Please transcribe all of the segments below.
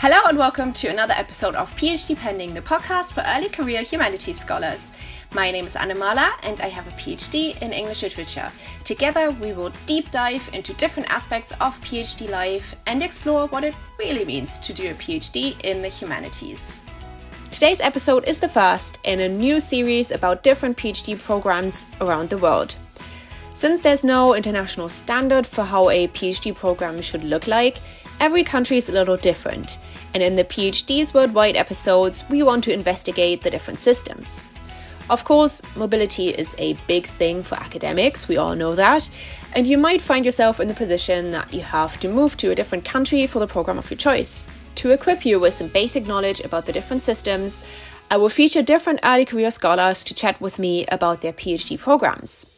Hello and welcome to another episode of PhD Pending, the podcast for early career humanities scholars. My name is Anna Mahler and I have a PhD in English literature. Together, we will deep dive into different aspects of PhD life and explore what it really means to do a PhD in the humanities. Today's episode is the first in a new series about different PhD programs around the world. Since there's no international standard for how a PhD program should look like, every country is a little different, and in the PhDs Worldwide episodes, we want to investigate the different systems. Of course, mobility is a big thing for academics, we all know that, and you might find yourself in the position that you have to move to a different country for the program of your choice. To equip you with some basic knowledge about the different systems, I will feature different early career scholars to chat with me about their PhD programs.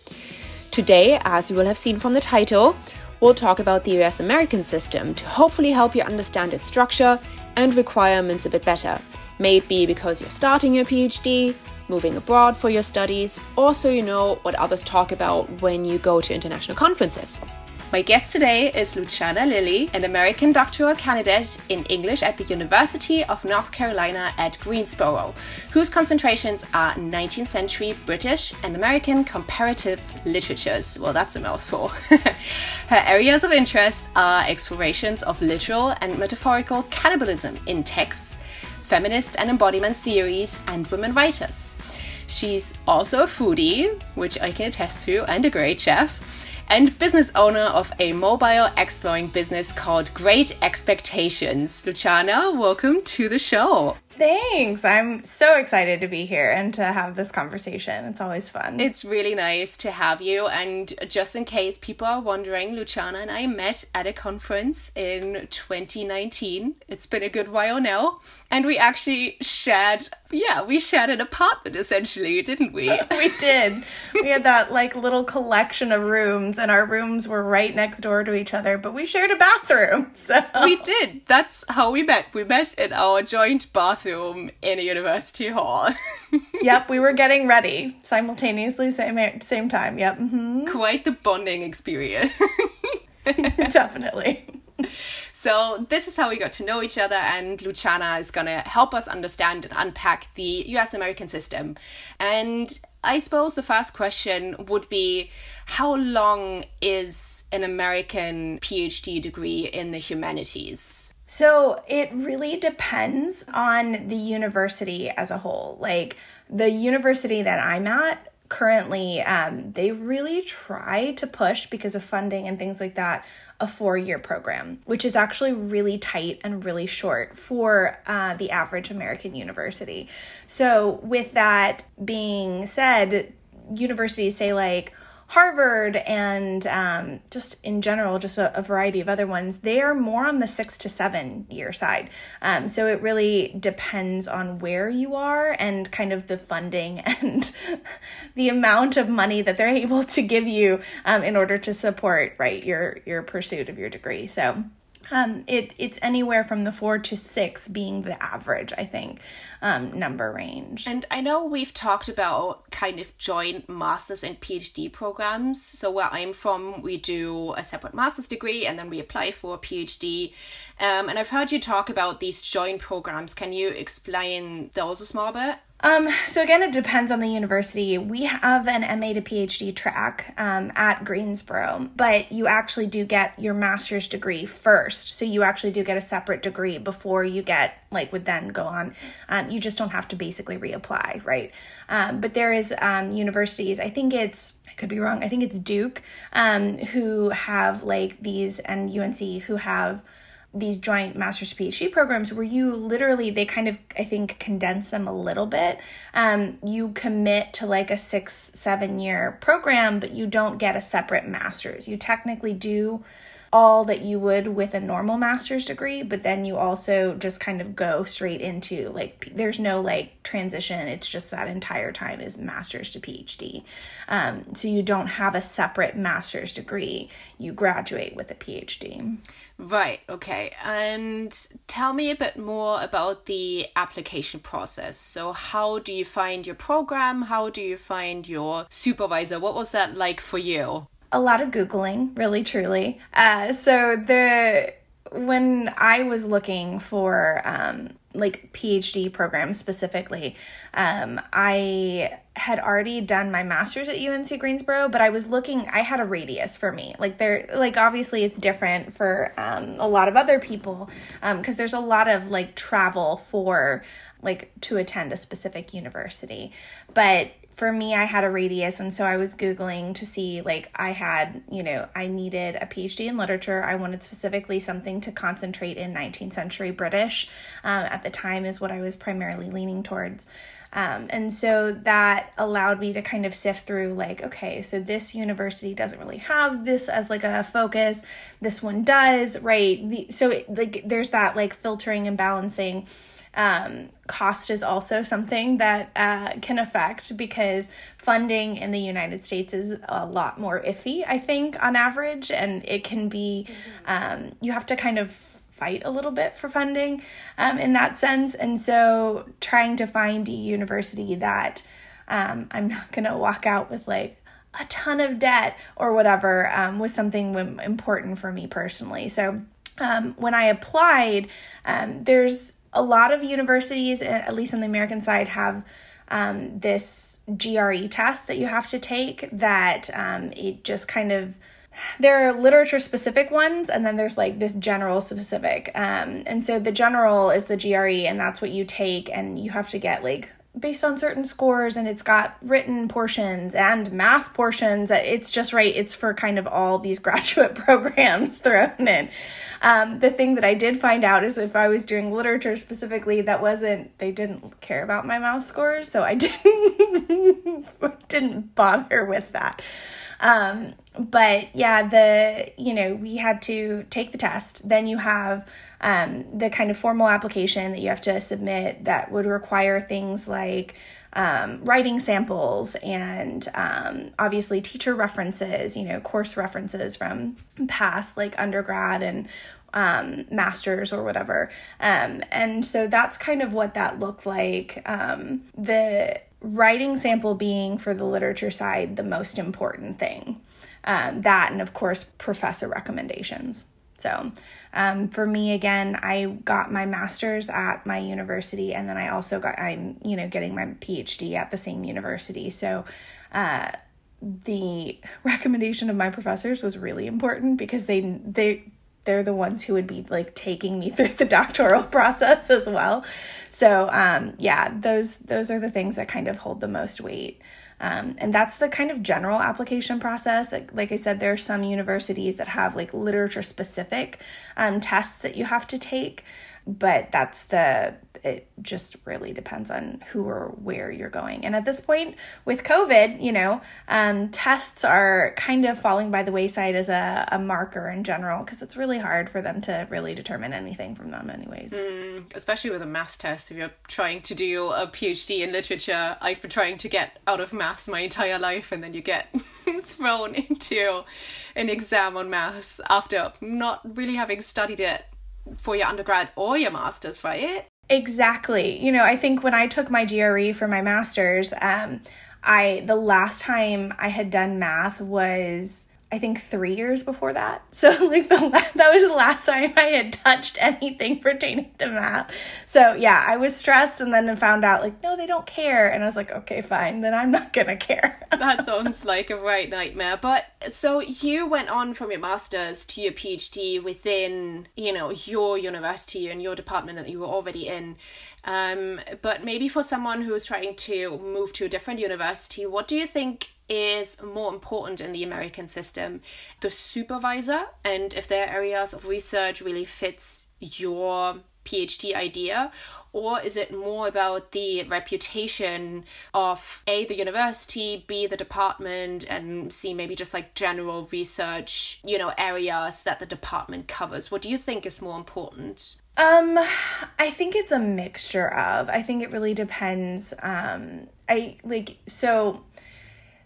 Today, as you will have seen from the title, we'll talk about the US American system to hopefully help you understand its structure and requirements a bit better. May it be because you're starting your PhD, moving abroad for your studies, or so you know what others talk about when you go to international conferences. My guest today is Luciana Lilly, an American doctoral candidate in English at the University of North Carolina at Greensboro, whose concentrations are 19th century British and American comparative literatures. Well, that's a mouthful. Her areas of interest are explorations of literal and metaphorical cannibalism in texts, feminist and embodiment theories, and women writers. She's also a foodie, which I can attest to, and a great chef and business owner of a mobile exploring business called Great Expectations. Luciana, welcome to the show. Thanks. I'm so excited to be here and to have this conversation. It's always fun. It's really nice to have you. And just in case people are wondering, Luciana and I met at a conference in 2019. It's been a good while now. And we actually shared, yeah, we shared an apartment essentially, didn't we? we did. We had that like little collection of rooms, and our rooms were right next door to each other, but we shared a bathroom. So we did. That's how we met. We met in our joint bathroom film in a university hall. yep, we were getting ready simultaneously, same same time. Yep. Mm-hmm. Quite the bonding experience. Definitely. So, this is how we got to know each other, and Luciana is going to help us understand and unpack the US American system. And I suppose the first question would be How long is an American PhD degree in the humanities? So it really depends on the university as a whole. Like the university that I'm at currently, um, they really try to push because of funding and things like that a four year program, which is actually really tight and really short for uh, the average American university. So, with that being said, universities say, like, Harvard and um, just in general, just a, a, variety of other ones, they are more on the six to seven year side. Um, so it really depends on where you are and kind of the funding and the amount of money that they're able to give you um, in order to support right your your pursuit of your degree. So um, it it's anywhere from the four to six being the average, I think, um, number range. And I know we've talked about kind of joint masters and PhD programs. So where I'm from, we do a separate master's degree and then we apply for a PhD. Um, and I've heard you talk about these joint programs. Can you explain those a small bit? Um, so again, it depends on the university. We have an MA to PhD track um, at Greensboro, but you actually do get your master's degree first. So you actually do get a separate degree before you get like would then go on. Um, you just don't have to basically reapply, right? Um, but there is um, universities. I think it's I could be wrong. I think it's Duke um, who have like these and UNC who have these joint master's PhD programs where you literally they kind of I think condense them a little bit. Um, you commit to like a six seven year program, but you don't get a separate master's. You technically do all that you would with a normal master's degree, but then you also just kind of go straight into like, there's no like transition. It's just that entire time is master's to PhD. Um, so you don't have a separate master's degree. You graduate with a PhD. Right, okay. And tell me a bit more about the application process. So, how do you find your program? How do you find your supervisor? What was that like for you? A lot of Googling, really, truly. Uh, so the when I was looking for um, like PhD programs specifically, um, I had already done my master's at UNC Greensboro, but I was looking, I had a radius for me. Like, there, like, obviously it's different for um, a lot of other people because um, there's a lot of like travel for like to attend a specific university. But for me, I had a radius, and so I was Googling to see, like, I had, you know, I needed a PhD in literature. I wanted specifically something to concentrate in 19th century British um, at the time, is what I was primarily leaning towards. Um, and so that allowed me to kind of sift through, like, okay, so this university doesn't really have this as like a focus, this one does, right? The, so, it, like, there's that like filtering and balancing um, cost is also something that uh, can affect because funding in the United States is a lot more iffy, I think, on average, and it can be, um, you have to kind of fight a little bit for funding um, in that sense. And so trying to find a university that um, I'm not going to walk out with like, a ton of debt or whatever um, was something important for me personally. So um, when I applied, um, there's a lot of universities, at least on the American side, have um, this GRE test that you have to take that um, it just kind of there are literature specific ones and then there's like this general specific um, and so the general is the gre and that's what you take and you have to get like based on certain scores and it's got written portions and math portions it's just right it's for kind of all these graduate programs thrown in um, the thing that i did find out is if i was doing literature specifically that wasn't they didn't care about my math scores so i didn't didn't bother with that um, but yeah, the, you know, we had to take the test. Then you have um, the kind of formal application that you have to submit that would require things like um, writing samples and um, obviously teacher references, you know, course references from past like undergrad and um, masters or whatever. Um, and so that's kind of what that looked like. Um, the writing sample being for the literature side the most important thing. Um, that and of course professor recommendations. So um, for me again, I got my master's at my university, and then I also got I'm you know getting my PhD at the same university. So. Uh, the recommendation of my professors was really important because they they they're the ones who would be like taking me through the doctoral process as well. So um, yeah, those those are the things that kind of hold the most weight. Um, and that's the kind of general application process. Like, like I said, there are some universities that have like literature specific um, tests that you have to take, but that's the it just really depends on who or where you're going. And at this point with COVID, you know, um, tests are kind of falling by the wayside as a, a marker in general because it's really hard for them to really determine anything from them, anyways. Mm, especially with a math test, if you're trying to do a PhD in literature, I've been trying to get out of maths my entire life, and then you get thrown into an exam on maths after not really having studied it for your undergrad or your master's, right? Exactly. You know, I think when I took my GRE for my master's, um, I the last time I had done math was I think three years before that. So like the that was the last time I had touched anything pertaining to math. So yeah, I was stressed and then found out like no, they don't care, and I was like, okay, fine, then I'm not gonna care. that sounds like a right nightmare. But so you went on from your masters to your PhD within you know your university and your department that you were already in. Um, but maybe for someone who is trying to move to a different university, what do you think is more important in the American system? The supervisor, and if their areas of research really fits your PhD idea, or is it more about the reputation of A, the university, B, the department, and C, maybe just like general research, you know, areas that the department covers? What do you think is more important? Um, I think it's a mixture of. I think it really depends. Um, I like so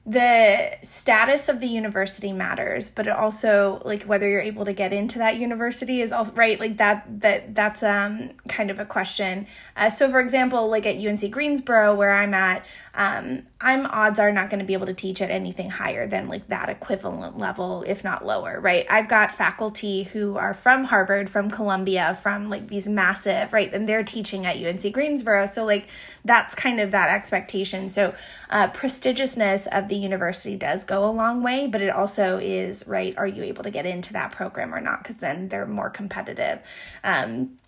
the status of the university matters but it also like whether you're able to get into that university is all right? Like that that that's um kind of a question. Uh, so for example like at unc greensboro where i'm at um, I'm odds are not going to be able to teach at anything higher than like that equivalent level, if not lower, right? I've got faculty who are from Harvard, from Columbia, from like these massive, right? And they're teaching at UNC Greensboro. So, like, that's kind of that expectation. So, uh, prestigiousness of the university does go a long way, but it also is, right? Are you able to get into that program or not? Because then they're more competitive. Um,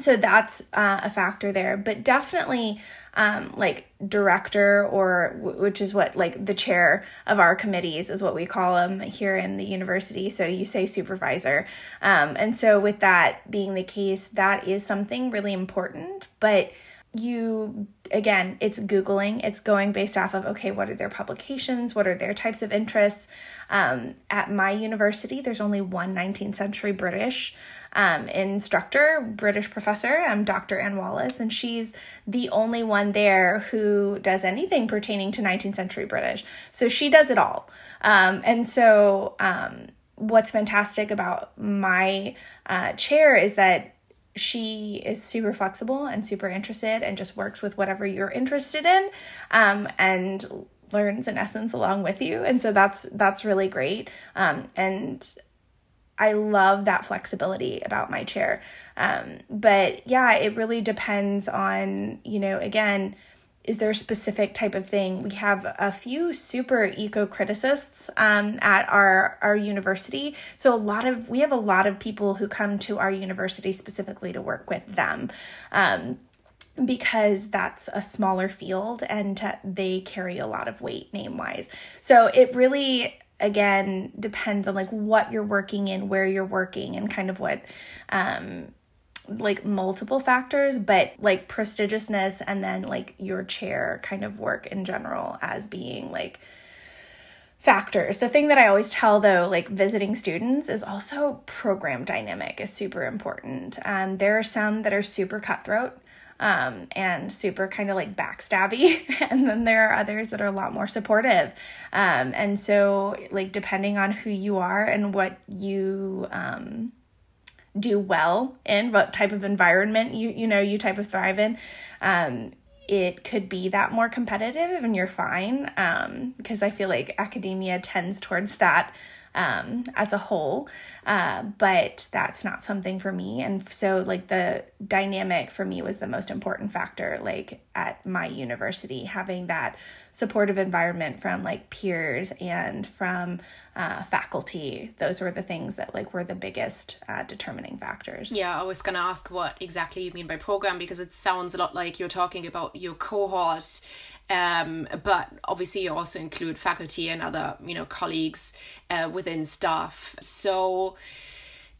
so that's uh, a factor there but definitely um, like director or which is what like the chair of our committees is what we call them here in the university. So you say supervisor. Um, and so with that being the case that is something really important but you again it's googling. It's going based off of okay what are their publications? What are their types of interests? Um, at my university there's only one 19th century british um, instructor, British professor, um, Dr. Anne Wallace, and she's the only one there who does anything pertaining to 19th century British. So she does it all. Um, and so, um, what's fantastic about my uh, chair is that she is super flexible and super interested and just works with whatever you're interested in um, and learns in essence along with you and so that's that's really great um, and I love that flexibility about my chair. Um, but yeah, it really depends on, you know, again, is there a specific type of thing? We have a few super eco criticists um, at our our university. So a lot of we have a lot of people who come to our university specifically to work with them. Um, because that's a smaller field and they carry a lot of weight name wise. So it really again depends on like what you're working in where you're working and kind of what um like multiple factors but like prestigiousness and then like your chair kind of work in general as being like factors. The thing that I always tell though, like visiting students, is also program dynamic is super important. Um, there are some that are super cutthroat um, and super kind of like backstabby. and then there are others that are a lot more supportive. Um, and so, like, depending on who you are and what you, um, do well in what type of environment you you know you type of thrive in um it could be that more competitive and you're fine um because i feel like academia tends towards that um, as a whole. Uh, but that's not something for me. And so, like, the dynamic for me was the most important factor, like, at my university, having that supportive environment from like peers and from uh, faculty. Those were the things that, like, were the biggest uh, determining factors. Yeah, I was to ask what exactly you mean by program because it sounds a lot like you're talking about your cohort um, but obviously you also include faculty and other you know colleagues uh, within staff. So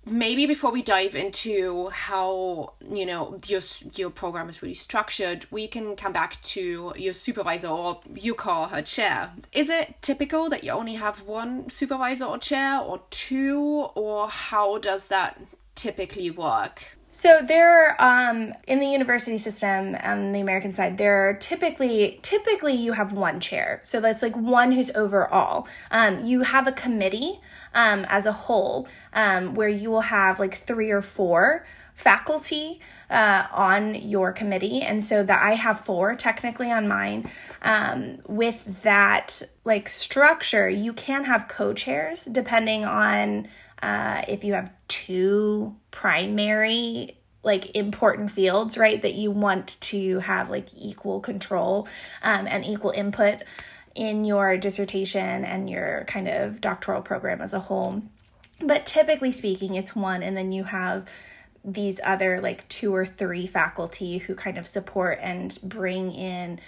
maybe before we dive into how you know your your program is really structured we can come back to your supervisor or you call her chair. Is it typical that you only have one supervisor or chair or two or how does that typically work so there, um, in the university system on the American side, there are typically typically you have one chair, so that's like one who's overall. Um, you have a committee um, as a whole um, where you will have like three or four faculty uh, on your committee, and so that I have four technically on mine. Um, with that like structure, you can have co-chairs depending on uh, if you have two primary like important fields right that you want to have like equal control um, and equal input in your dissertation and your kind of doctoral program as a whole. But typically speaking it's one and then you have these other like two or three faculty who kind of support and bring in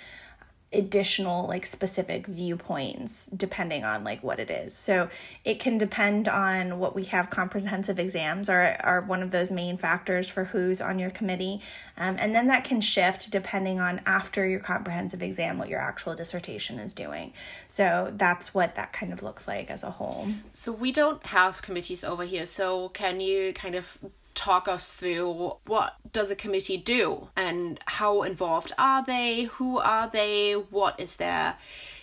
additional like specific viewpoints depending on like what it is. So it can depend on what we have comprehensive exams are, are one of those main factors for who's on your committee. Um, and then that can shift depending on after your comprehensive exam what your actual dissertation is doing. So that's what that kind of looks like as a whole. So we don't have committees over here. So can you kind of talk us through what does a committee do and how involved are they who are they what is their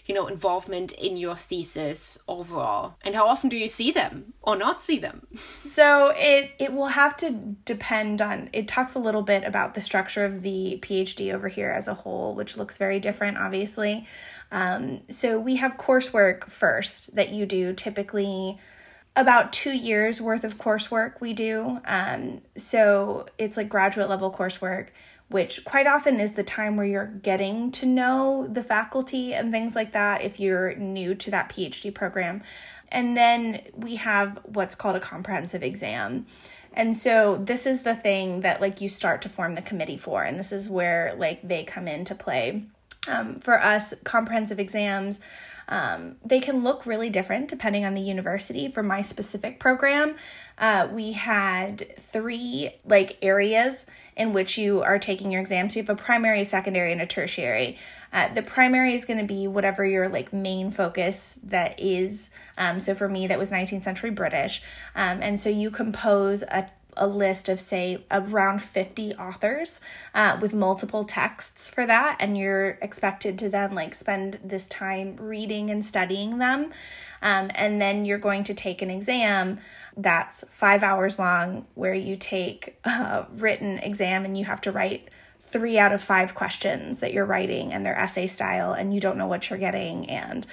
you know involvement in your thesis overall and how often do you see them or not see them? So it it will have to depend on it talks a little bit about the structure of the phd over here as a whole which looks very different obviously. Um, so we have coursework first that you do typically about two years worth of coursework we do um, so it's like graduate level coursework which quite often is the time where you're getting to know the faculty and things like that if you're new to that phd program and then we have what's called a comprehensive exam. And so this is the thing that like you start to form the committee for and this is where like they come into play. Um, for us comprehensive exams um, they can look really different depending on the university. For my specific program, uh, we had three like areas in which you are taking your exams. We have a primary, secondary, and a tertiary. Uh, the primary is going to be whatever your like main focus that is. Um, so for me, that was 19th century British, um, and so you compose a a list of say around 50 authors uh, with multiple texts for that and you're expected to then like spend this time reading and studying them. Um, and then you're going to take an exam that's five hours long where you take a written exam and you have to write three out of five questions that you're writing and they're essay style and you don't know what you're getting and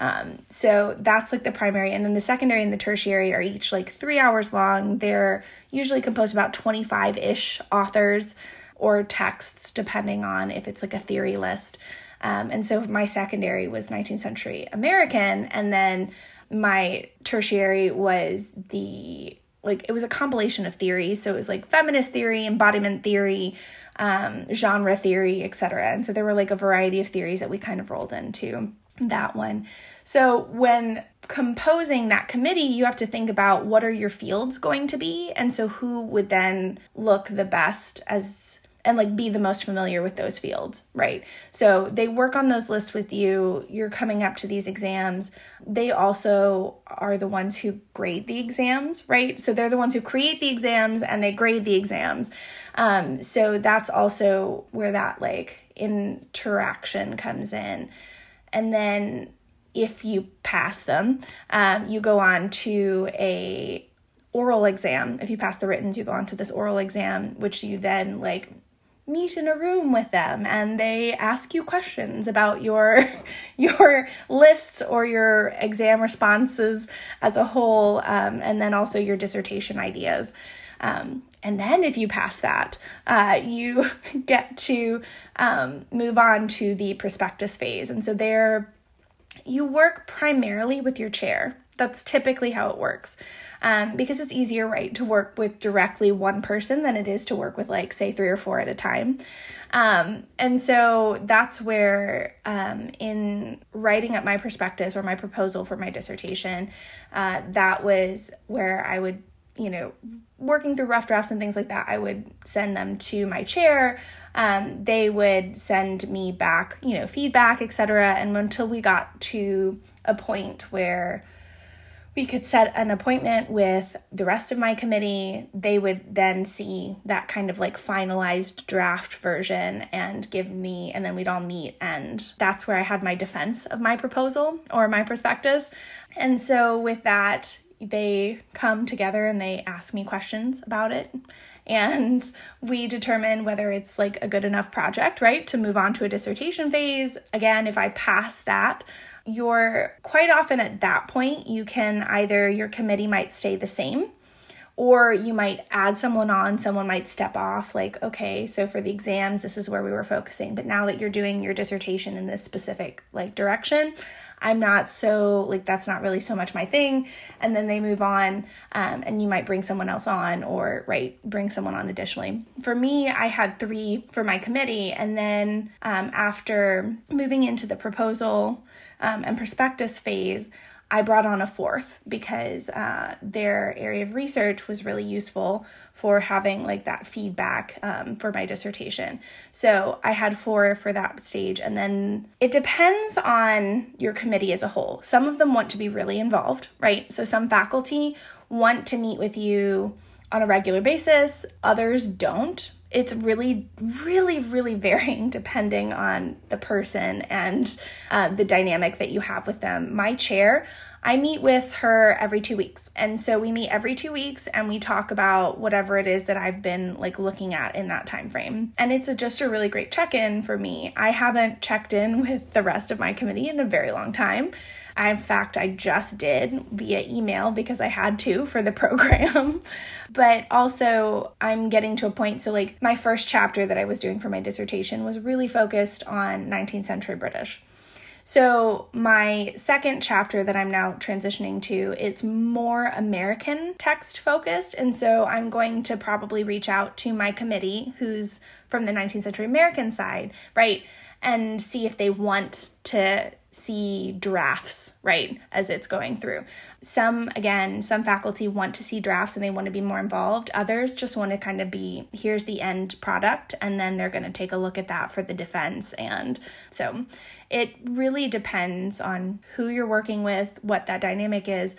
um, so that's like the primary. And then the secondary and the tertiary are each like three hours long. They're usually composed about 25-ish authors or texts depending on if it's like a theory list. Um, and so my secondary was 19th century american and then my tertiary was the like it was a compilation of theories. So it was like feminist theory embodiment theory um, genre theory etc and so there were like a variety of theories that we kind of rolled into that one so when composing that committee you have to think about what are your fields going to be and so who would then look the best as and like be the most familiar with those fields, right? So they work on those lists with you. You're coming up to these exams. They also are the ones who grade the exams, right? So they're the ones who create the exams and they grade the exams. Um, so that's also where that like interaction comes in. And then if you pass them, um, you go on to a oral exam. If you pass the writtens, you go on to this oral exam, which you then like meet in a room with them and they ask you questions about your your lists or your exam responses as a whole um, and then also your dissertation ideas um, and then if you pass that uh, you get to um, move on to the prospectus phase. And so there you work primarily with your chair. That's typically how it works. Um, because it's easier, right, to work with directly one person than it is to work with, like, say, three or four at a time. Um, and so that's where, um, in writing up my prospectus or my proposal for my dissertation, uh, that was where I would, you know, working through rough drafts and things like that, I would send them to my chair. Um, they would send me back, you know, feedback, etc. And until we got to a point where we could set an appointment with the rest of my committee. They would then see that kind of like finalized draft version and give me, and then we'd all meet. And that's where I had my defense of my proposal or my prospectus. And so with that, they come together and they ask me questions about it and we determine whether it's like a good enough project, right, to move on to a dissertation phase. Again, if I pass that, you're quite often at that point, you can either your committee might stay the same or you might add someone on, someone might step off, like, okay, so for the exams, this is where we were focusing. But now that you're doing your dissertation in this specific like direction, I'm not so like that's not really so much my thing. And then they move on, um, and you might bring someone else on, or right, bring someone on additionally. For me, I had three for my committee, and then um, after moving into the proposal um, and prospectus phase, I brought on a fourth because uh, their area of research was really useful for having like that feedback um, for my dissertation. So I had four for that stage, and then it depends on your committee as a whole. Some of them want to be really involved, right? So some faculty want to meet with you on a regular basis, others don't it's really, really, really varying depending on the person and uh, the dynamic that you have with them. My chair, I meet with her every two weeks. And so we meet every two weeks and we talk about whatever it is that I've been like looking at in that time frame. And it's a, just a really great check-in for me. I haven't checked in with the rest of my committee in a very long time. In fact, I just did via email because I had to for the program. but also, I'm getting to a point. So, like, my first chapter that I was doing for my dissertation was really focused on 19th century British. So, my second chapter that I'm now transitioning to, it's more American text focused. And so I'm going to probably reach out to my committee who's from the 19th century American side, right? And see if they want to see drafts, right, as it's going through. Some, again, some faculty want to see drafts and they want to be more involved. Others just want to kind of be here's the end product, and then they're going to take a look at that for the defense. And so it really depends on who you're working with, what that dynamic is.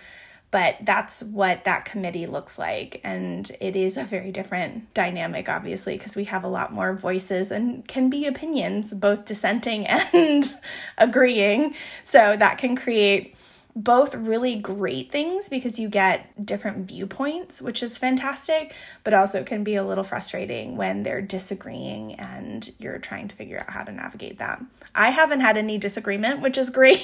But that's what that committee looks like. And it is a very different dynamic, obviously, because we have a lot more voices and can be opinions, both dissenting and agreeing. So that can create both really great things because you get different viewpoints, which is fantastic, but also it can be a little frustrating when they're disagreeing and you're trying to figure out how to navigate that. I haven't had any disagreement, which is great,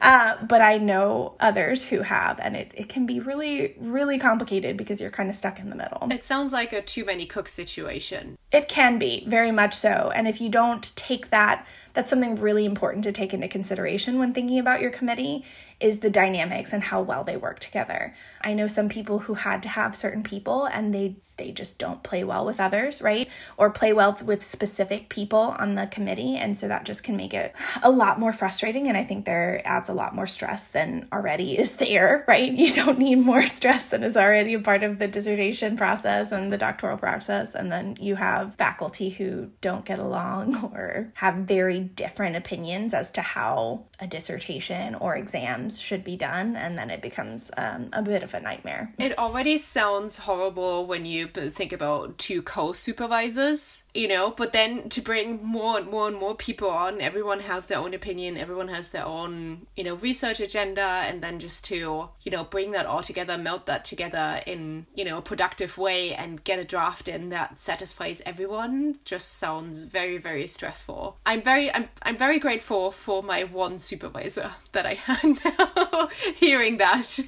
uh, but I know others who have, and it, it can be really, really complicated because you're kind of stuck in the middle. It sounds like a too many cooks situation. It can be, very much so. And if you don't take that that's something really important to take into consideration when thinking about your committee is the dynamics and how well they work together. I know some people who had to have certain people and they they just don't play well with others, right? Or play well with specific people on the committee and so that just can make it a lot more frustrating and I think there adds a lot more stress than already is there, right? You don't need more stress than is already a part of the dissertation process and the doctoral process and then you have faculty who don't get along or have very different opinions as to how a dissertation or exams should be done, and then it becomes um, a bit of a nightmare. It already sounds horrible when you think about two co supervisors, you know, but then to bring more and more and more people on, everyone has their own opinion, everyone has their own, you know, research agenda, and then just to, you know, bring that all together, melt that together in, you know, a productive way and get a draft in that satisfies everyone just sounds very, very stressful. I'm very, I'm, I'm very grateful for my one supervisor that I had now hearing that.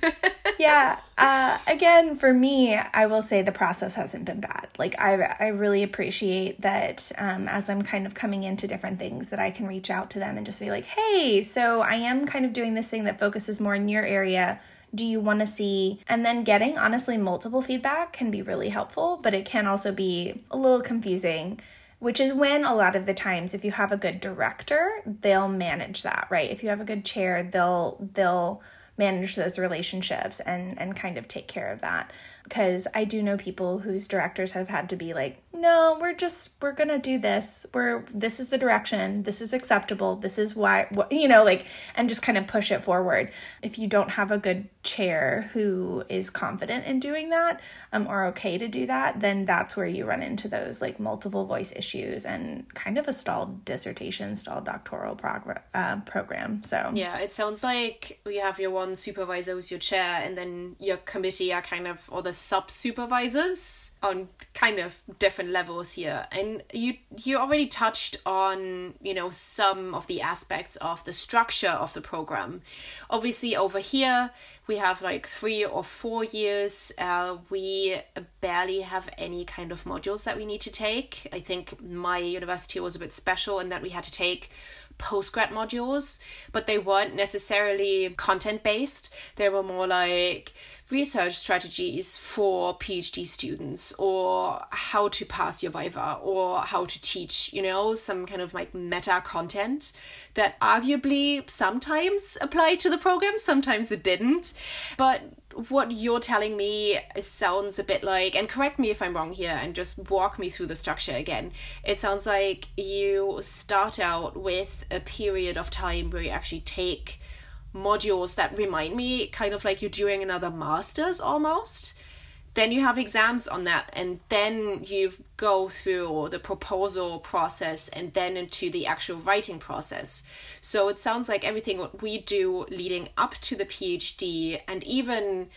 yeah. Uh, again, for me, I will say the process hasn't been bad. Like I, I really appreciate that um, as I'm kind of coming into different things that I can reach out to them and just be like, hey, so I am kind of doing this thing that focuses more in your area do you want to see? And then getting honestly multiple feedback can be really helpful, but it can also be a little confusing which is when a lot of the times if you have a good director they'll manage that right if you have a good chair they'll they'll manage those relationships and and kind of take care of that because I do know people whose directors have had to be like, no, we're just we're gonna do this. We're this is the direction. This is acceptable. This is why what, you know like and just kind of push it forward. If you don't have a good chair who is confident in doing that um, or okay to do that, then that's where you run into those like multiple voice issues and kind of a stalled dissertation, stalled doctoral prog- uh, program. So yeah, it sounds like you have your one supervisor who's your chair, and then your committee are kind of or the sub supervisors on kind of different levels here. And you you already touched on you know some of the aspects of the structure of the program. Obviously over here we have like three or four years. Uh, we barely have any kind of modules that we need to take. I think my university was a bit special in that we had to take postgrad modules but they weren't necessarily content based they were more like research strategies for PhD students or how to pass your Viva or how to teach, you know, some kind of like meta content that arguably sometimes applied to the program, sometimes it didn't. But what you're telling me sounds a bit like, and correct me if I'm wrong here, and just walk me through the structure again. It sounds like you start out with a period of time where you actually take modules that remind me kind of like you're doing another master's almost then you have exams on that and then you go through the proposal process and then into the actual writing process so it sounds like everything what we do leading up to the phd and even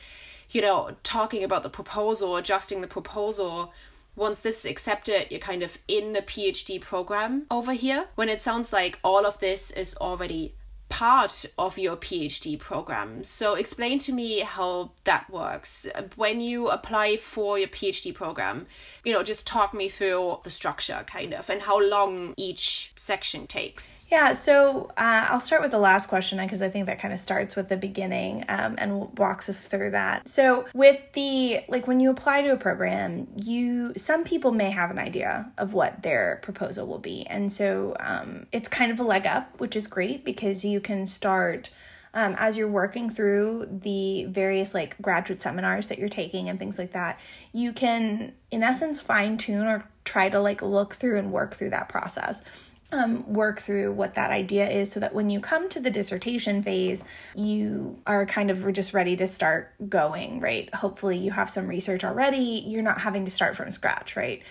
you know talking about the proposal adjusting the proposal once this is accepted, you're kind of in the PhD program over here. When it sounds like all of this is already part of your PhD program. So, explain to me how that works. When you apply for your PhD program, you know, just talk me through the structure kind of and how long each section takes. Yeah, so uh, I'll start with the last question because I think that kind of starts with the beginning um, and walks us through that. So, with the like when you apply to a program, you some people may have an idea of what their proposal will be, and so um, it's kind of a leg up, which is great because you you can start um, as you're working through the various like graduate seminars that you're taking and things like that you can in essence fine tune or try to like look through and work through that process um, work through what that idea is so that when you come to the dissertation phase, you are kind of just ready to start going, right? Hopefully, you have some research already. You're not having to start from scratch, right?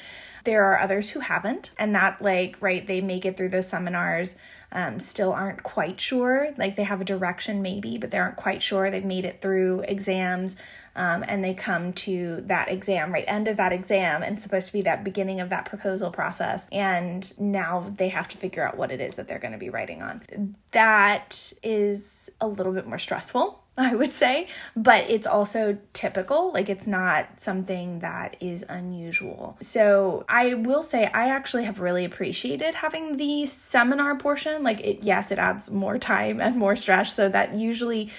There are others who haven't, and that, like, right, they make it through those seminars um, still aren't quite sure. Like they have a direction maybe, but they aren't quite sure. They've made it through exams um, and they come to that exam, right end of that exam, and supposed to be that beginning of that proposal process. And now they have to figure out what it is that they're going to be writing on. That is a little bit more stressful I would say, but it's also typical. Like it's not something that is unusual. So I will say I actually have really appreciated having the seminar portion. Like it, yes, it adds more time and more stress. So that usually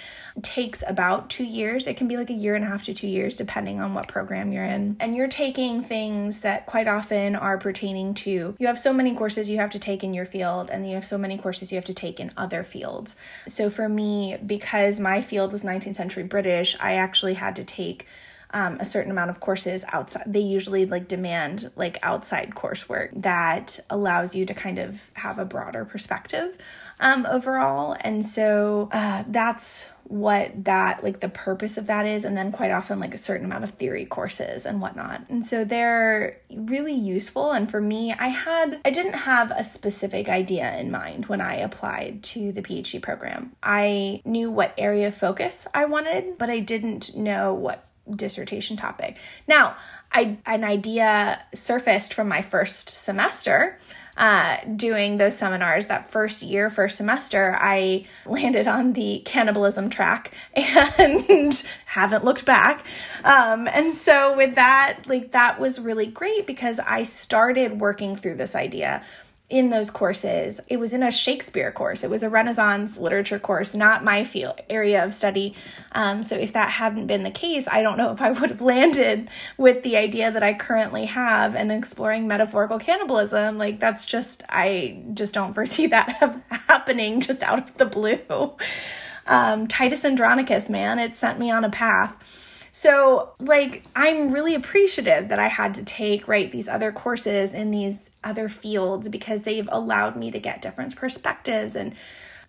takes about two years. It can be like a year and a half to two years, depending on what program you're in. And you're taking things that quite often are pertaining to you have so many courses you have to take in your field, and you have so many courses you have to take in other fields. So for me, because my field was 19th century British, I actually had to take um, a certain amount of courses outside. They usually like demand like outside coursework that allows you to kind of have a broader perspective um, overall. And so uh, that's what that like the purpose of that is and then quite often like a certain amount of theory courses and whatnot. And so they're really useful. And for me i had i didn't have a specific idea in mind when i applied to the phd program. I knew what area of focus i wanted but i didn't know what dissertation topic. Now i an idea surfaced from my first semester uh, doing those seminars that first year, first semester, I landed on the cannibalism track and haven't looked back. Um, and so with that, like that was really great because I started working through this idea in those courses. It was in a Shakespeare course. It was a Renaissance literature course, not my field area of study. Um, so if that hadn't been the case, I don't know if I would have landed with the idea that I currently have and exploring metaphorical cannibalism. Like that's just I just don't foresee that happening just out of the blue. Um, Titus Andronicus, man, it sent me on a path. So, like, I'm really appreciative that I had to take, right, these other courses in these other fields because they've allowed me to get different perspectives and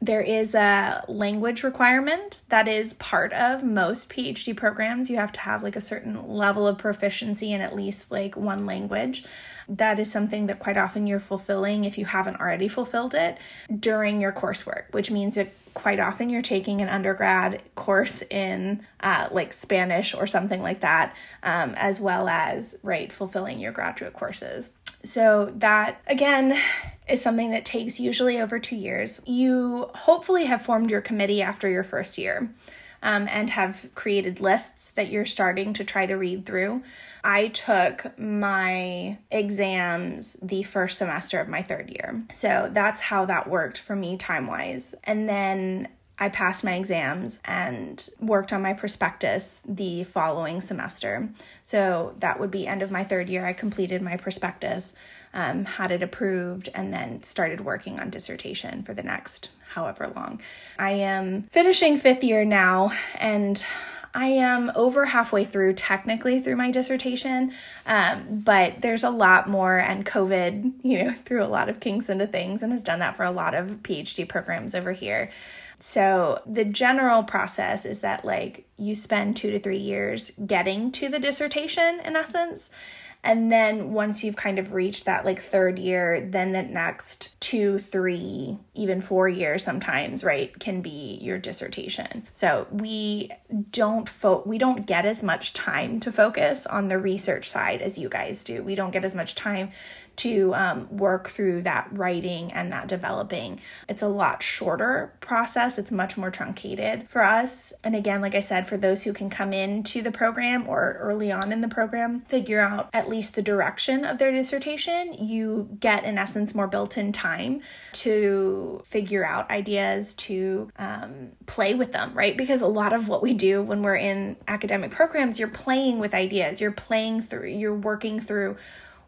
there is a language requirement that is part of most PhD programs. You have to have like a certain level of proficiency in at least like one language. That is something that quite often you're fulfilling if you haven't already fulfilled it during your coursework, which means that quite often you're taking an undergrad course in uh, like Spanish or something like that, um, as well as, right, fulfilling your graduate courses. So, that again is something that takes usually over two years. You hopefully have formed your committee after your first year um, and have created lists that you're starting to try to read through. I took my exams the first semester of my third year. So that's how that worked for me time wise. And then I passed my exams and worked on my prospectus the following semester. So that would be end of my third year. I completed my prospectus, um, had it approved, and then started working on dissertation for the next however long. I am finishing fifth year now, and I am over halfway through, technically, through my dissertation, um, but there's a lot more, and COVID, you know, threw a lot of kinks into things and has done that for a lot of PhD programs over here. So the general process is that like you spend two to three years getting to the dissertation in essence. And then once you've kind of reached that like third year, then the next two, three, even four years sometimes, right, can be your dissertation. So we don't fo- we don't get as much time to focus on the research side as you guys do. We don't get as much time to um, work through that writing and that developing. It's a lot shorter process, it's much more truncated for us. And again, like I said, for those who can come into the program or early on in the program, figure out at least the direction of their dissertation, you get in essence more built in time to figure out ideas, to um, play with them, right? Because a lot of what we do when we're in academic programs, you're playing with ideas, you're playing through, you're working through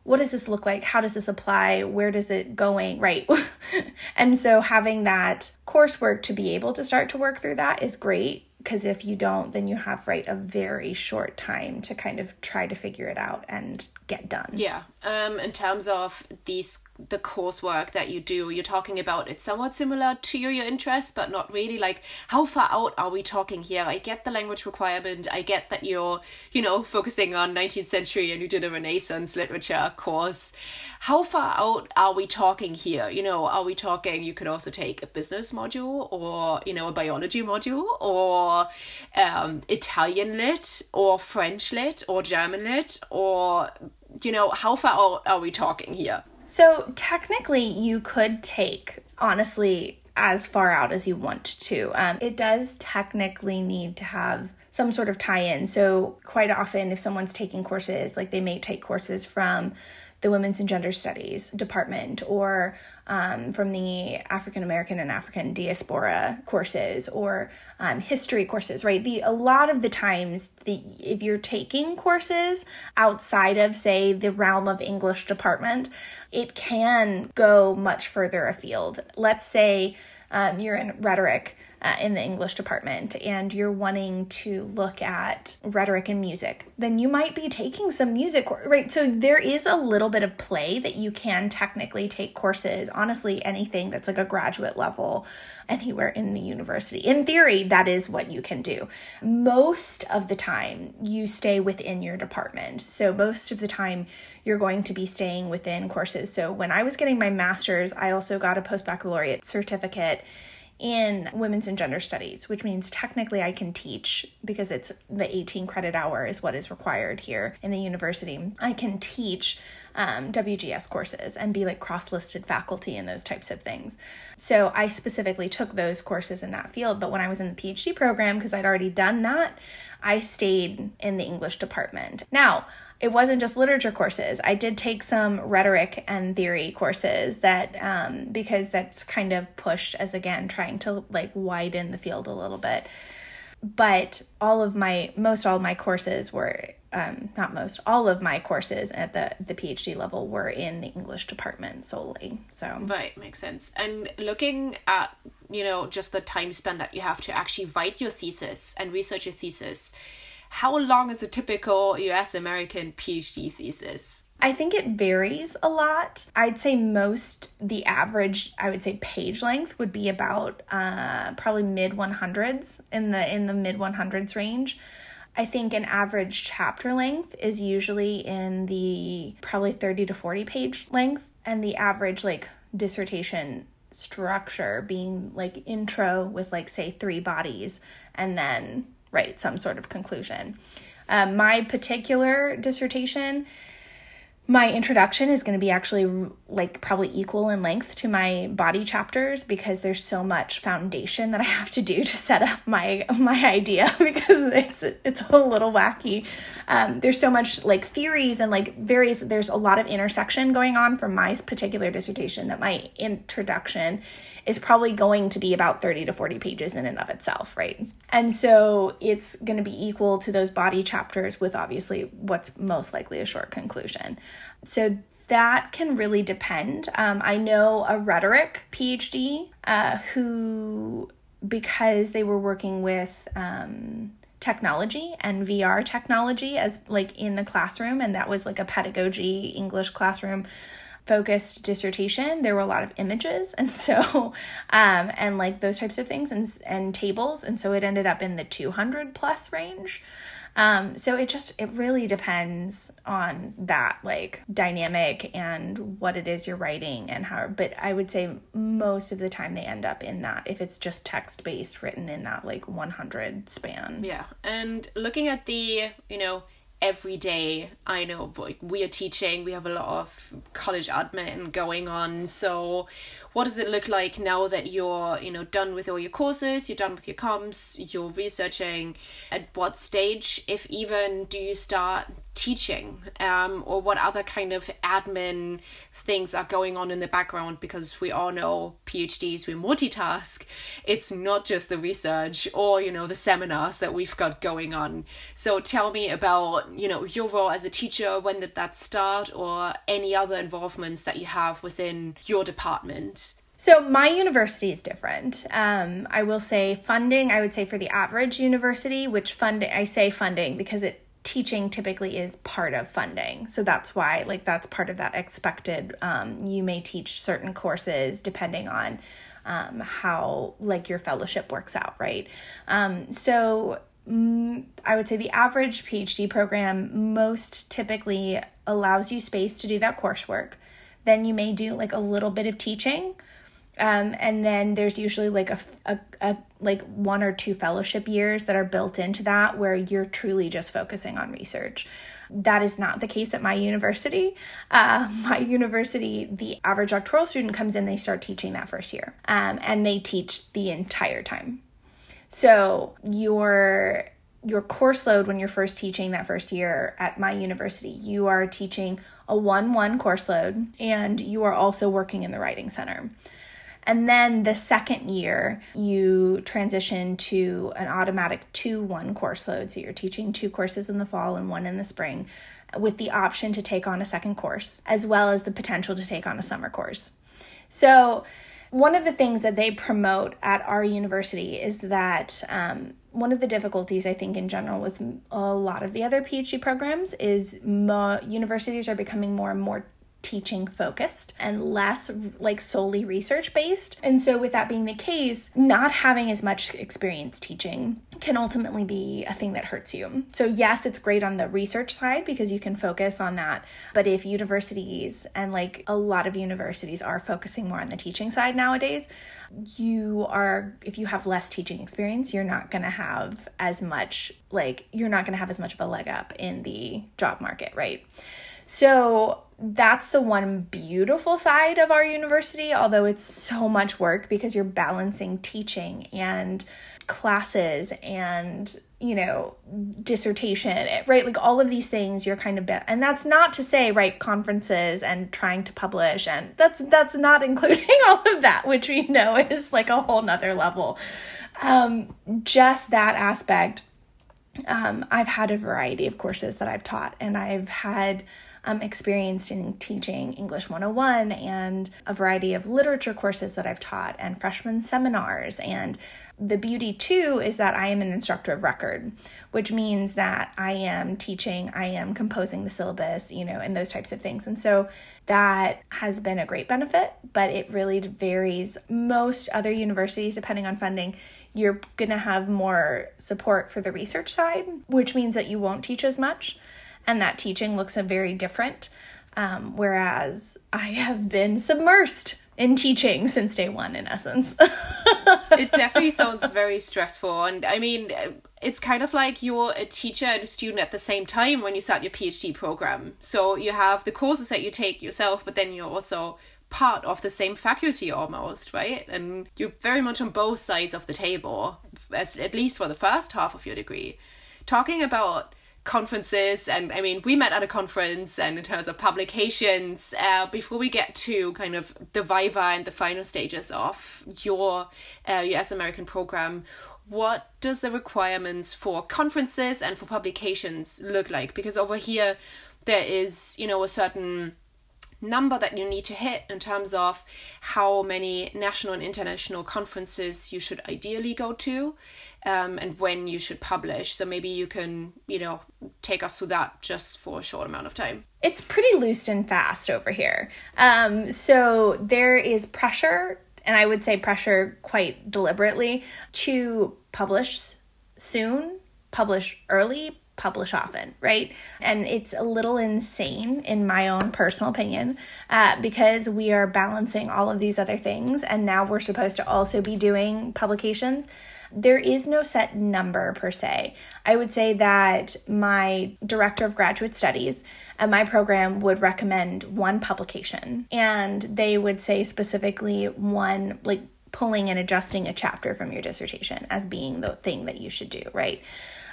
what does this look like? How does this apply? Where does it going? Right. and so having that coursework to be able to start to work through that is great because if you don't then you have right a very short time to kind of try to figure it out and get done. Yeah. Um in terms of these the coursework that you do you're talking about it's somewhat similar to your, your interest but not really. Like how far out are we talking here? I get the language requirement. I get that you're you know focusing on 19th century and you did a renaissance literature course. How far out are we talking here? You know are we talking you could also take a business module or you know a biology module or um, italian lit or french lit or german lit or you know how far out are we talking here so technically, you could take, honestly, as far out as you want to. Um, it does technically need to have some sort of tie in. So, quite often, if someone's taking courses, like they may take courses from the Women's and Gender Studies department or um, from the African American and African diaspora courses or um, history courses, right? The a lot of the times, the if you're taking courses outside of say the realm of English department, it can go much further afield. Let's say um, you're in rhetoric uh, in the English department and you're wanting to look at rhetoric and music, then you might be taking some music, right? So there is a little bit of play that you can technically take courses, honestly, anything that's like a graduate level anywhere in the university. In theory, that is what you can do. Most of the time, you stay within your department. So most of the time, you're going to be staying within courses. So when I was getting my master's, I also got a post baccalaureate certificate in women's and gender studies, which means technically I can teach because it's the 18 credit hour is what is required here in the university. I can teach um, WGS courses and be like cross listed faculty and those types of things. So I specifically took those courses in that field. But when I was in the PhD program, because I'd already done that, I stayed in the English department. Now, it wasn't just literature courses. I did take some rhetoric and theory courses that, um, because that's kind of pushed as again trying to like widen the field a little bit. But all of my, most all my courses were, um, not most, all of my courses at the the PhD level were in the English department solely. So right, makes sense. And looking at you know just the time spent that you have to actually write your thesis and research your thesis how long is a typical US American PhD thesis? I think it varies a lot. I'd say most, the average, I would say page length would be about uh, probably mid 100s in the in the mid 100s range. I think an average chapter length is usually in the probably 30 to 40 page length, and the average like dissertation structure being like intro with like say three bodies and then write some sort of conclusion. Um, my particular dissertation my introduction is going to be actually like probably equal in length to my body chapters because there's so much foundation that I have to do to set up my my idea because it's it's a little wacky. Um, there's so much like theories and like various. There's a lot of intersection going on for my particular dissertation that my introduction is probably going to be about 30 to 40 pages in and of itself, right? And so it's going to be equal to those body chapters with obviously what's most likely a short conclusion. So that can really depend. Um, I know a rhetoric PhD uh, who, because they were working with um, technology and VR technology as like in the classroom, and that was like a pedagogy English classroom focused dissertation, there were a lot of images, and so, um, and like those types of things, and and tables, and so it ended up in the two hundred plus range. Um, so it just it really depends on that like dynamic and what it is you're writing and how. But I would say most of the time they end up in that if it's just text based, written in that like 100 span. Yeah, and looking at the you know every day i know like we are teaching we have a lot of college admin going on so what does it look like now that you're you know done with all your courses you're done with your comps you're researching? At what stage if even do you start teaching um, or what other kind of admin things are going on in the background because we all know phds we multitask it's not just the research or you know the seminars that we've got going on so tell me about you know your role as a teacher when did that start or any other involvements that you have within your department so my university is different. Um, I will say funding. I would say for the average university, which funding I say funding because it teaching typically is part of funding. So that's why like that's part of that expected. Um, you may teach certain courses depending on um, how like your fellowship works out, right? Um, so mm, I would say the average PhD program most typically allows you space to do that coursework. Then you may do like a little bit of teaching um, and then there's usually like a, a, a like one or two fellowship years that are built into that where you're truly just focusing on research. That is not the case at my university. Uh, my university, the average doctoral student comes in, they start teaching that first year, um, and they teach the entire time. So your your course load when you're first teaching that first year at my university, you are teaching a one one course load, and you are also working in the writing center. And then the second year, you transition to an automatic 2 1 course load. So you're teaching two courses in the fall and one in the spring with the option to take on a second course, as well as the potential to take on a summer course. So, one of the things that they promote at our university is that um, one of the difficulties I think in general with a lot of the other PhD programs is mo- universities are becoming more and more teaching focused and less like solely research based. And so, with that being the case, not having as much experience teaching can ultimately be a thing that hurts you. So, yes, it's great on the research side because you can focus on that. But if universities and like a lot of universities are focusing more on the teaching side nowadays, you are, if you have less teaching experience, you're not going to have as much, like, you're not going to have as much of a leg up in the job market, right? So, that's the one beautiful side of our university, although it's so much work because you're balancing teaching and classes and you know dissertation right? Like all of these things you're kind of be- and that's not to say right conferences and trying to publish and that's that's not including all of that which we know is like a whole nother level. Um just that aspect um i've had a variety of courses that i've taught and i've had um, experienced in teaching English 101 and a variety of literature courses that I've taught and freshman seminars. And the beauty too is that I am an instructor of record, which means that I am teaching, I am composing the syllabus, you know, and those types of things. And so that has been a great benefit, but it really varies. Most other universities, depending on funding, you're going to have more support for the research side, which means that you won't teach as much and that teaching looks very different. Um, whereas I have been submersed in teaching since day one, in essence. it definitely sounds very stressful. And I mean, it's kind of like you're a teacher and a student at the same time when you start your PhD program. So you have the courses that you take yourself, but then you're also part of the same faculty almost, right? And you're very much on both sides of the table, as, at least for the first half of your degree. Talking about conferences and i mean we met at a conference and in terms of publications uh, before we get to kind of the viva and the final stages of your uh, us american program what does the requirements for conferences and for publications look like? Because over here there is you know a certain number that you need to hit in terms of how many national and international conferences you should ideally go to um, and when you should publish. So maybe you can, you know, take us through that just for a short amount of time. It's pretty loose and fast over here. Um, so there is pressure, and I would say pressure quite deliberately, to publish soon, publish early, publish often, right? And it's a little insane, in my own personal opinion, uh, because we are balancing all of these other things, and now we're supposed to also be doing publications. There is no set number per se. I would say that my director of graduate studies at my program would recommend one publication, and they would say specifically one, like, pulling and adjusting a chapter from your dissertation as being the thing that you should do, right?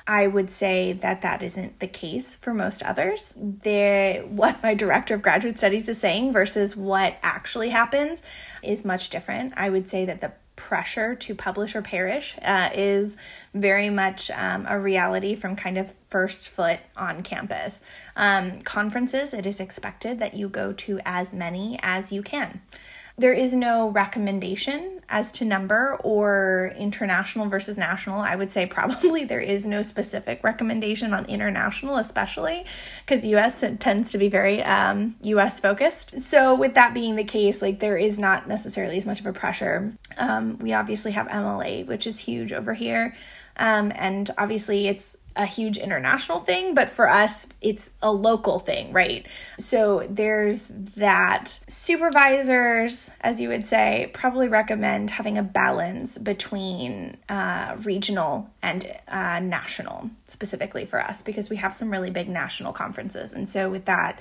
I would say that that isn't the case for most others. The what my director of graduate studies is saying versus what actually happens is much different. I would say that the pressure to publish or perish uh, is very much um, a reality from kind of first foot on campus. Um, conferences, it is expected that you go to as many as you can. There is no recommendation as to number or international versus national. I would say probably there is no specific recommendation on international, especially because US tends to be very um, US focused. So, with that being the case, like there is not necessarily as much of a pressure. Um, we obviously have MLA, which is huge over here. Um, and obviously, it's a huge international thing, but for us, it's a local thing, right? So there's that. Supervisors, as you would say, probably recommend having a balance between uh, regional and uh, national, specifically for us, because we have some really big national conferences. And so, with that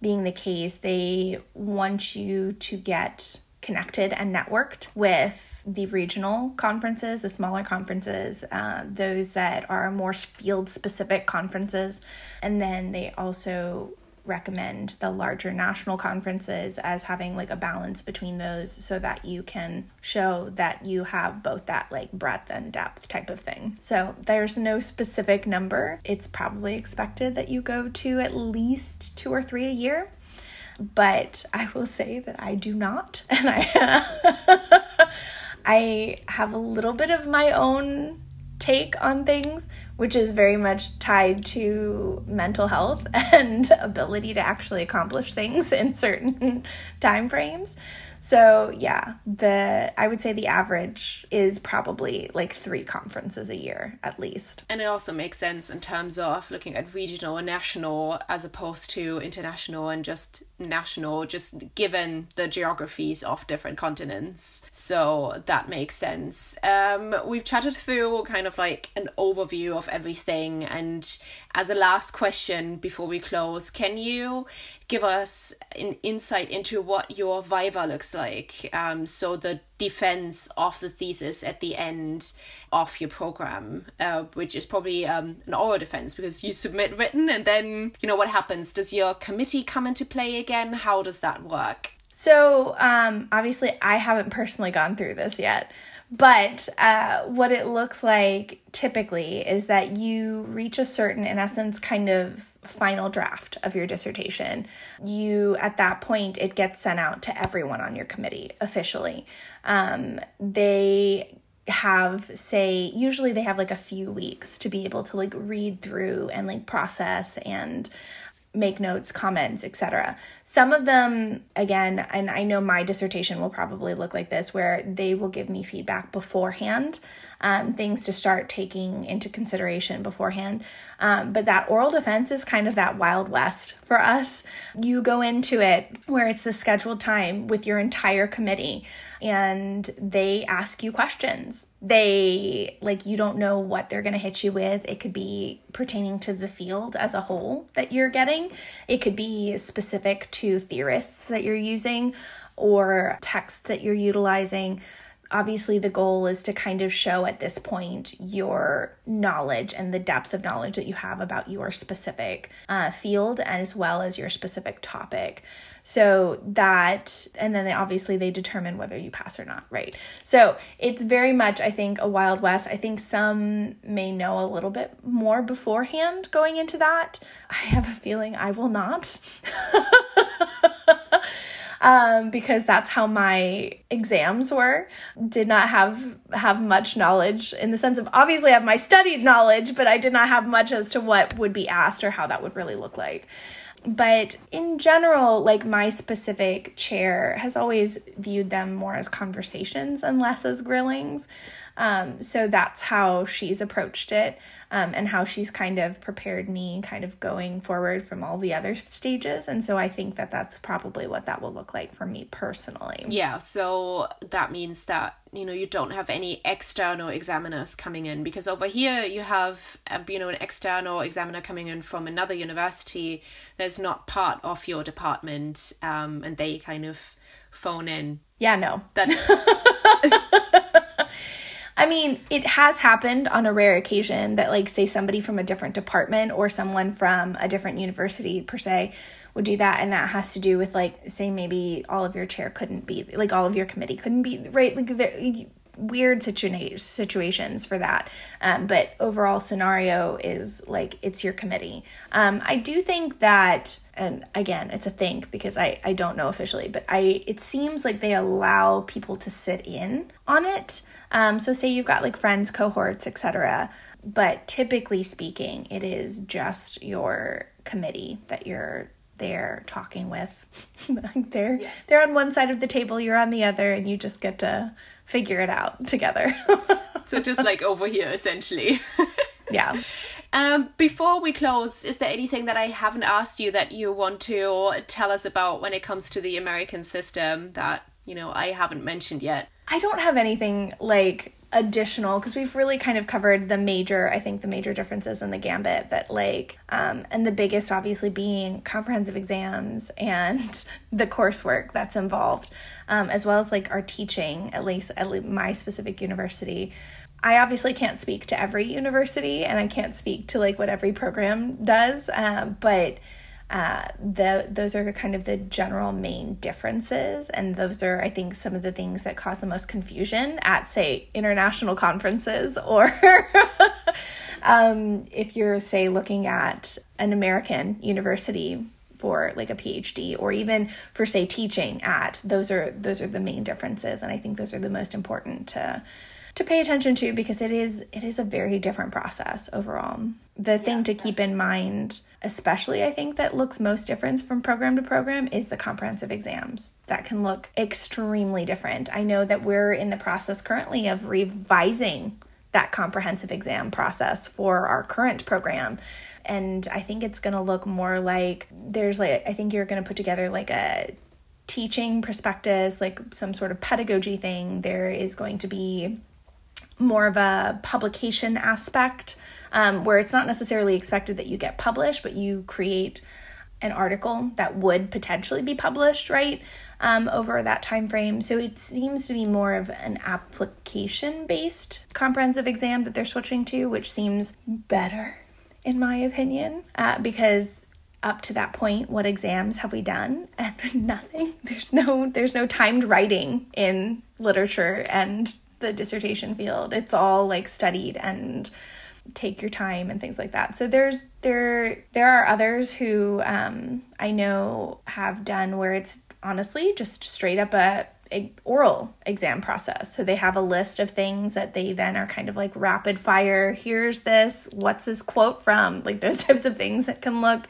being the case, they want you to get connected and networked with the regional conferences, the smaller conferences, uh, those that are more field specific conferences. And then they also recommend the larger national conferences as having like a balance between those so that you can show that you have both that like breadth and depth type of thing. So there's no specific number. It's probably expected that you go to at least two or three a year but I will say that I do not, and I I have a little bit of my own take on things, which is very much tied to mental health and ability to actually accomplish things in certain time frames. So, yeah, the I would say the average is probably like 3 conferences a year at least. And it also makes sense in terms of looking at regional and national as opposed to international and just national just given the geographies of different continents. So, that makes sense. Um we've chatted through kind of like an overview of everything and as a last question before we close, can you give us an insight into what your viva looks like? Um, so the defense of the thesis at the end of your program, uh, which is probably um, an oral defense because you submit written and then you know what happens. Does your committee come into play again? How does that work? So um, obviously, I haven't personally gone through this yet. But uh, what it looks like typically is that you reach a certain, in essence, kind of final draft of your dissertation. You, at that point, it gets sent out to everyone on your committee officially. Um, they have say usually they have like a few weeks to be able to like read through and like process and make notes, comments, etc. Some of them, again, and I know my dissertation will probably look like this, where they will give me feedback beforehand, um, things to start taking into consideration beforehand. Um, but that oral defense is kind of that wild west for us. You go into it where it's the scheduled time with your entire committee and they ask you questions. They, like, you don't know what they're going to hit you with. It could be pertaining to the field as a whole that you're getting, it could be specific to theorists that you're using or texts that you're utilizing obviously the goal is to kind of show at this point your knowledge and the depth of knowledge that you have about your specific uh, field as well as your specific topic. So that and then they obviously they determine whether you pass or not right? So it's very much i think a wild west. I think some may know a little bit more beforehand going into that. I have a feeling i will not um, because that's how my exams were. Did not have have much knowledge in the sense of obviously I have my studied knowledge, but I did not have much as to what would be asked or how that would really look like. But in general, like my specific chair has always viewed them more as conversations and less as grillings. Um, so that's how she's approached it um, and how she's kind of prepared me kind of going forward from all the other stages. And so I think that that's probably what that will look like for me personally. Yeah, so that means that you know you don't have any external examiners coming in because over here you have uh, you know an external examiner coming in from another university that's not part of your department um, and they kind of phone in yeah no that I mean, it has happened on a rare occasion that, like, say, somebody from a different department or someone from a different university, per se, would do that. And that has to do with, like, say, maybe all of your chair couldn't be, like, all of your committee couldn't be, right? Like, weird situa- situations for that. Um, but overall scenario is like it's your committee. Um, I do think that, and again, it's a think because I, I don't know officially, but I it seems like they allow people to sit in on it. Um, so say you've got like friends, cohorts, etc. But typically speaking, it is just your committee that you're there talking with. they're yeah. they're on one side of the table, you're on the other, and you just get to figure it out together. so just like over here, essentially. yeah. Um, before we close, is there anything that I haven't asked you that you want to tell us about when it comes to the American system that you know I haven't mentioned yet? I don't have anything like additional because we've really kind of covered the major i think the major differences in the gambit that like um, and the biggest obviously being comprehensive exams and the coursework that's involved um, as well as like our teaching at least at least my specific university. I obviously can't speak to every university and I can't speak to like what every program does, uh, but uh, the those are kind of the general main differences, and those are I think some of the things that cause the most confusion at say international conferences or. um, if you're say looking at an American university for like a PhD or even for say teaching at those are those are the main differences and I think those are the most important to to pay attention to because it is it is a very different process overall. The thing yeah, to keep in mind, especially I think that looks most different from program to program is the comprehensive exams. That can look extremely different. I know that we're in the process currently of revising that comprehensive exam process for our current program and I think it's going to look more like there's like I think you're going to put together like a teaching prospectus, like some sort of pedagogy thing. There is going to be more of a publication aspect um, where it's not necessarily expected that you get published, but you create an article that would potentially be published right um, over that time frame so it seems to be more of an application based comprehensive exam that they're switching to which seems better in my opinion uh, because up to that point what exams have we done? And nothing. There's no there's no timed writing in literature and the dissertation field. It's all like studied and take your time and things like that. So there's there there are others who um, I know have done where it's honestly just straight up a, a oral exam process. So they have a list of things that they then are kind of like rapid fire. Here's this. What's this quote from? Like those types of things that can look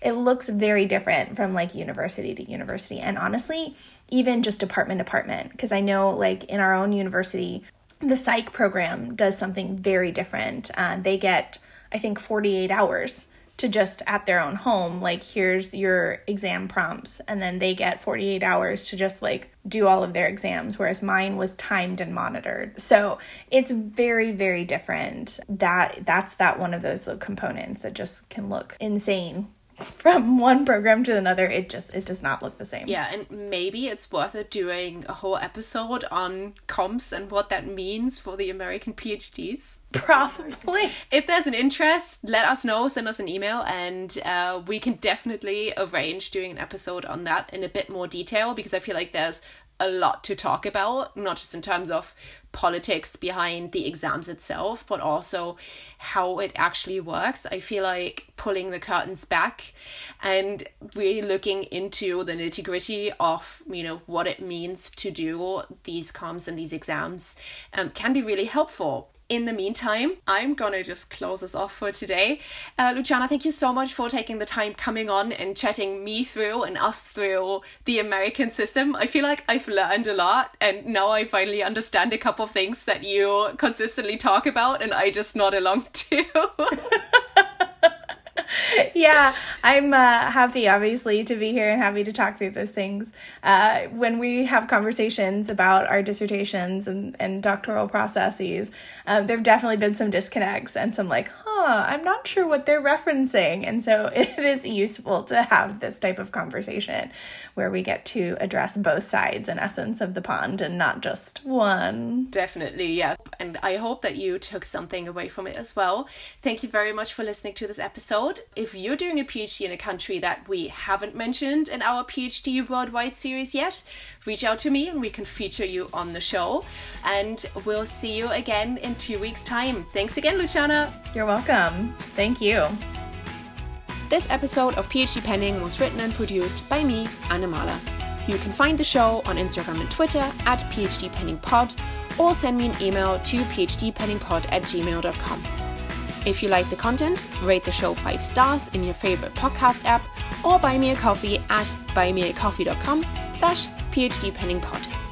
it looks very different from like university to university and honestly even just department department because i know like in our own university the psych program does something very different. Uh, they get i think 48 hours to just at their own home like here's your exam prompts. And then they get 48 hours to just like do all of their exams whereas mine was timed and monitored. So it's very very different. That that's that one of those little components that just can look insane from one program to another it just it does not look the same. Yeah and maybe it's worth it doing a whole episode on comps and what that means for the american phds probably. If there's an interest let us know send us an email and uh, we can definitely arrange doing an episode on that in a bit more detail because i feel like there's a lot to talk about, not just in terms of politics behind the exams itself, but also how it actually works. I feel like pulling the curtains back and really looking into the nitty gritty of, you know, what it means to do these comps and these exams um, can be really helpful in the meantime, I'm gonna just close us off for today. Uh, Luciana, thank you so much for taking the time coming on and chatting me through and us through the American system. I feel like I've learned a lot, and now I finally understand a couple of things that you consistently talk about, and I just nod along to. yeah, I'm uh, happy, obviously, to be here and happy to talk through those things. Uh, when we have conversations about our dissertations and, and doctoral processes, um, there have definitely been some disconnects and some like, huh, I'm not sure what they're referencing. And so it is useful to have this type of conversation where we get to address both sides, and essence, of the pond and not just one. Definitely, yeah. And I hope that you took something away from it as well. Thank you very much for listening to this episode. If you're doing a PhD in a country that we haven't mentioned in our PhD Worldwide series yet, reach out to me and we can feature you on the show. And we'll see you again in two weeks' time. Thanks again, Luciana. You're welcome. Thank you. This episode of PhD Pending was written and produced by me, Anna Mahler. You can find the show on Instagram and Twitter at PhD Pending Pod or send me an email to phdpendingpod at gmail.com. If you like the content, rate the show 5 stars in your favorite podcast app or buy me a coffee at buymeacoffee.com slash phdpendingpod.